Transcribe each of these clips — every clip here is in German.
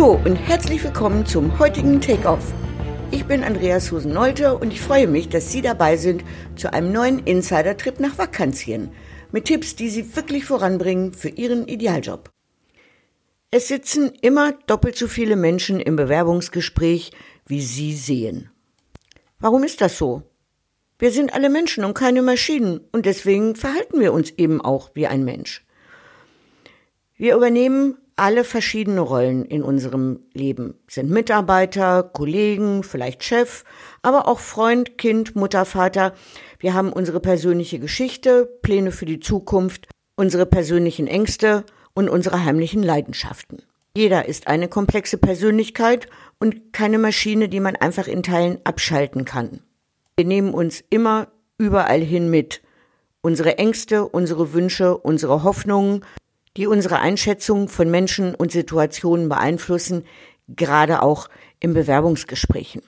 Hallo und herzlich willkommen zum heutigen Take-Off. Ich bin Andreas Susen-Nolte und ich freue mich, dass Sie dabei sind zu einem neuen Insider-Trip nach Vakantien mit Tipps, die Sie wirklich voranbringen für Ihren Idealjob. Es sitzen immer doppelt so viele Menschen im Bewerbungsgespräch, wie Sie sehen. Warum ist das so? Wir sind alle Menschen und keine Maschinen und deswegen verhalten wir uns eben auch wie ein Mensch. Wir übernehmen alle verschiedene Rollen in unserem Leben, sind Mitarbeiter, Kollegen, vielleicht Chef, aber auch Freund, Kind, Mutter, Vater. Wir haben unsere persönliche Geschichte, Pläne für die Zukunft, unsere persönlichen Ängste und unsere heimlichen Leidenschaften. Jeder ist eine komplexe Persönlichkeit und keine Maschine, die man einfach in Teilen abschalten kann. Wir nehmen uns immer überall hin mit. Unsere Ängste, unsere Wünsche, unsere Hoffnungen, die unsere Einschätzung von Menschen und Situationen beeinflussen, gerade auch in Bewerbungsgesprächen.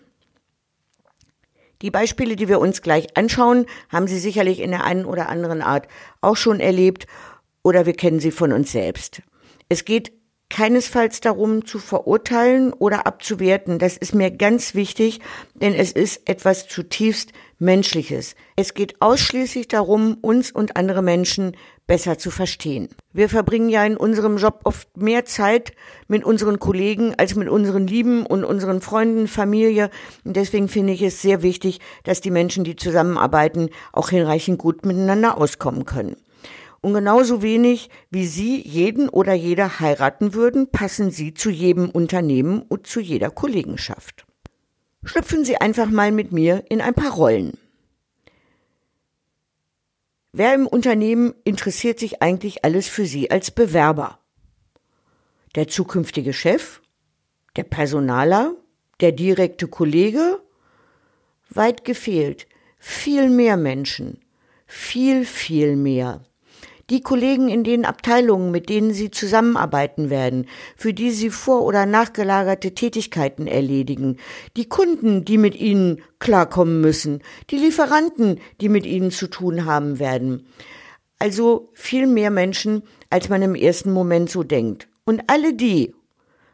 Die Beispiele, die wir uns gleich anschauen, haben Sie sicherlich in der einen oder anderen Art auch schon erlebt oder wir kennen sie von uns selbst. Es geht keinesfalls darum zu verurteilen oder abzuwerten. Das ist mir ganz wichtig, denn es ist etwas zutiefst Menschliches. Es geht ausschließlich darum, uns und andere Menschen besser zu verstehen. Wir verbringen ja in unserem Job oft mehr Zeit mit unseren Kollegen als mit unseren Lieben und unseren Freunden, Familie. Und deswegen finde ich es sehr wichtig, dass die Menschen, die zusammenarbeiten, auch hinreichend gut miteinander auskommen können. Und genauso wenig wie Sie jeden oder jeder heiraten würden, passen Sie zu jedem Unternehmen und zu jeder Kollegenschaft. Schlüpfen Sie einfach mal mit mir in ein paar Rollen. Wer im Unternehmen interessiert sich eigentlich alles für Sie als Bewerber? Der zukünftige Chef? Der Personaler? Der direkte Kollege? Weit gefehlt. Viel mehr Menschen. Viel, viel mehr die Kollegen in den Abteilungen, mit denen Sie zusammenarbeiten werden, für die Sie vor- oder nachgelagerte Tätigkeiten erledigen, die Kunden, die mit Ihnen klarkommen müssen, die Lieferanten, die mit Ihnen zu tun haben werden. Also viel mehr Menschen, als man im ersten Moment so denkt. Und alle die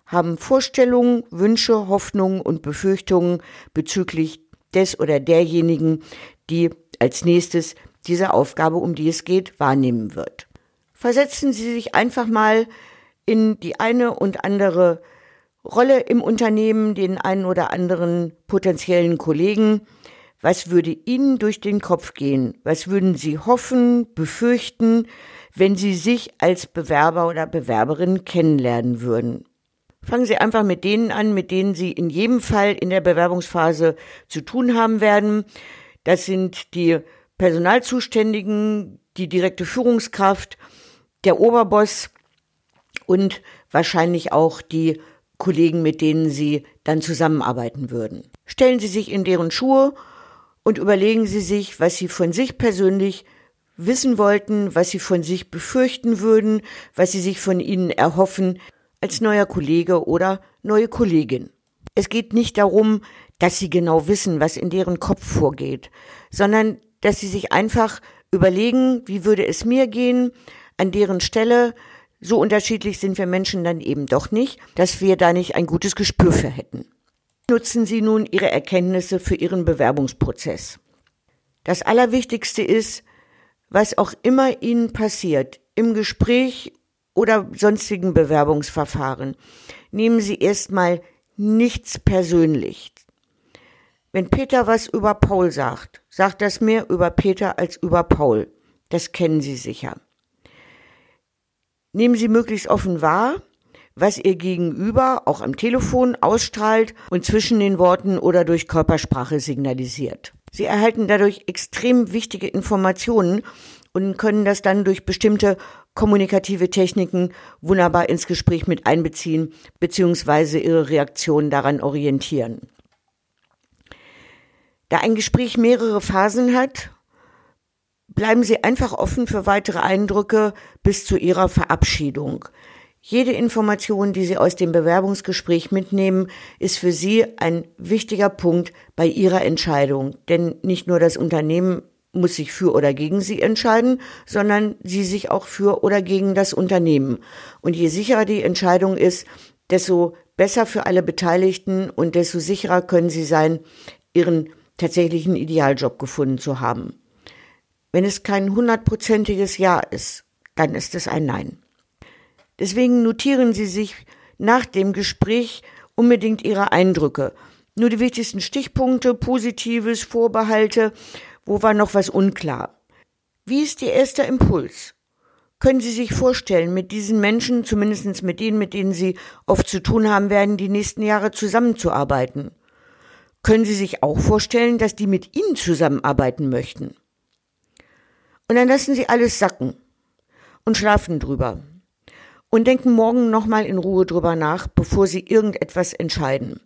haben Vorstellungen, Wünsche, Hoffnungen und Befürchtungen bezüglich des oder derjenigen, die als nächstes diese Aufgabe, um die es geht, wahrnehmen wird. Versetzen Sie sich einfach mal in die eine und andere Rolle im Unternehmen, den einen oder anderen potenziellen Kollegen. Was würde Ihnen durch den Kopf gehen? Was würden Sie hoffen, befürchten, wenn Sie sich als Bewerber oder Bewerberin kennenlernen würden? Fangen Sie einfach mit denen an, mit denen Sie in jedem Fall in der Bewerbungsphase zu tun haben werden. Das sind die Personalzuständigen, die direkte Führungskraft, der Oberboss und wahrscheinlich auch die Kollegen, mit denen Sie dann zusammenarbeiten würden. Stellen Sie sich in deren Schuhe und überlegen Sie sich, was Sie von sich persönlich wissen wollten, was Sie von sich befürchten würden, was Sie sich von Ihnen erhoffen als neuer Kollege oder neue Kollegin. Es geht nicht darum, dass Sie genau wissen, was in deren Kopf vorgeht, sondern dass sie sich einfach überlegen, wie würde es mir gehen an deren Stelle. So unterschiedlich sind wir Menschen dann eben doch nicht, dass wir da nicht ein gutes Gespür für hätten. Nutzen Sie nun Ihre Erkenntnisse für Ihren Bewerbungsprozess. Das Allerwichtigste ist, was auch immer Ihnen passiert, im Gespräch oder sonstigen Bewerbungsverfahren, nehmen Sie erstmal nichts persönlich. Wenn Peter was über Paul sagt, sagt das mehr über Peter als über Paul. Das kennen Sie sicher. Nehmen Sie möglichst offen wahr, was Ihr Gegenüber auch am Telefon ausstrahlt und zwischen den Worten oder durch Körpersprache signalisiert. Sie erhalten dadurch extrem wichtige Informationen und können das dann durch bestimmte kommunikative Techniken wunderbar ins Gespräch mit einbeziehen bzw. Ihre Reaktion daran orientieren. Da ein Gespräch mehrere Phasen hat, bleiben Sie einfach offen für weitere Eindrücke bis zu Ihrer Verabschiedung. Jede Information, die Sie aus dem Bewerbungsgespräch mitnehmen, ist für Sie ein wichtiger Punkt bei Ihrer Entscheidung. Denn nicht nur das Unternehmen muss sich für oder gegen Sie entscheiden, sondern Sie sich auch für oder gegen das Unternehmen. Und je sicherer die Entscheidung ist, desto besser für alle Beteiligten und desto sicherer können sie sein, ihren tatsächlichen Idealjob gefunden zu haben. Wenn es kein hundertprozentiges Ja ist, dann ist es ein Nein. Deswegen notieren Sie sich nach dem Gespräch unbedingt Ihre Eindrücke. Nur die wichtigsten Stichpunkte, Positives, Vorbehalte, wo war noch was unklar. Wie ist Ihr erster Impuls? Können Sie sich vorstellen, mit diesen Menschen, zumindest mit denen, mit denen Sie oft zu tun haben werden, die nächsten Jahre zusammenzuarbeiten? Können Sie sich auch vorstellen, dass die mit Ihnen zusammenarbeiten möchten? Und dann lassen Sie alles sacken und schlafen drüber und denken morgen nochmal in Ruhe drüber nach, bevor Sie irgendetwas entscheiden.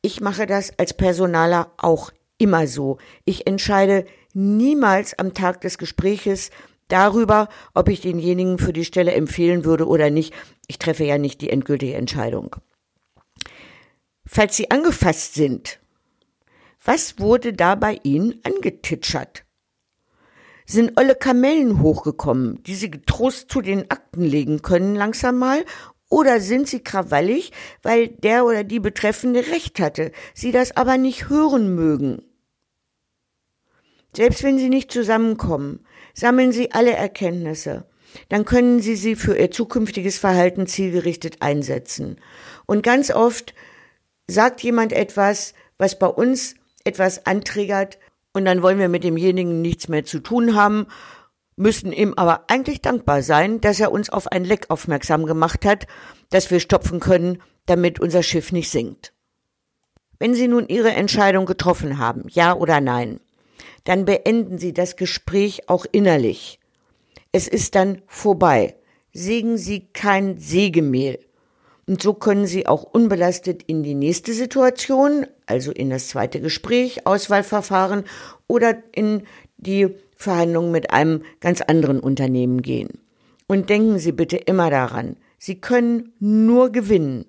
Ich mache das als Personaler auch immer so. Ich entscheide niemals am Tag des Gespräches darüber, ob ich denjenigen für die Stelle empfehlen würde oder nicht. Ich treffe ja nicht die endgültige Entscheidung. Falls Sie angefasst sind, was wurde da bei Ihnen angetitschert? Sind olle Kamellen hochgekommen, die Sie getrost zu den Akten legen können langsam mal? Oder sind Sie krawallig, weil der oder die Betreffende recht hatte, Sie das aber nicht hören mögen? Selbst wenn Sie nicht zusammenkommen, sammeln Sie alle Erkenntnisse. Dann können Sie sie für Ihr zukünftiges Verhalten zielgerichtet einsetzen. Und ganz oft sagt jemand etwas, was bei uns etwas antriggert, und dann wollen wir mit demjenigen nichts mehr zu tun haben, müssen ihm aber eigentlich dankbar sein, dass er uns auf ein Leck aufmerksam gemacht hat, das wir stopfen können, damit unser Schiff nicht sinkt. Wenn Sie nun Ihre Entscheidung getroffen haben, ja oder nein, dann beenden Sie das Gespräch auch innerlich. Es ist dann vorbei. Sägen Sie kein Sägemehl. Und so können Sie auch unbelastet in die nächste Situation, also in das zweite Gespräch, Auswahlverfahren oder in die Verhandlungen mit einem ganz anderen Unternehmen gehen. Und denken Sie bitte immer daran, Sie können nur gewinnen.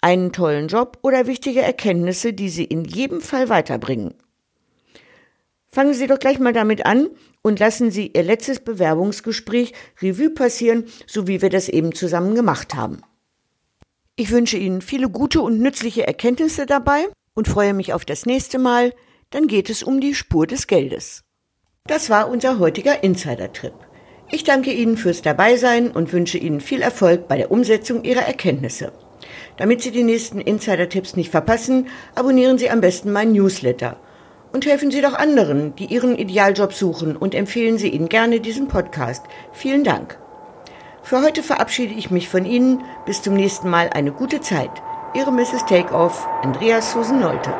Einen tollen Job oder wichtige Erkenntnisse, die Sie in jedem Fall weiterbringen. Fangen Sie doch gleich mal damit an und lassen Sie Ihr letztes Bewerbungsgespräch Revue passieren, so wie wir das eben zusammen gemacht haben. Ich wünsche Ihnen viele gute und nützliche Erkenntnisse dabei und freue mich auf das nächste Mal. Dann geht es um die Spur des Geldes. Das war unser heutiger Insider-Trip. Ich danke Ihnen fürs Dabeisein und wünsche Ihnen viel Erfolg bei der Umsetzung Ihrer Erkenntnisse. Damit Sie die nächsten Insider-Tipps nicht verpassen, abonnieren Sie am besten meinen Newsletter – und helfen Sie doch anderen, die ihren Idealjob suchen und empfehlen Sie ihnen gerne diesen Podcast. Vielen Dank. Für heute verabschiede ich mich von Ihnen. Bis zum nächsten Mal eine gute Zeit. Ihre Mrs. Takeoff, Andreas Susan Nolte.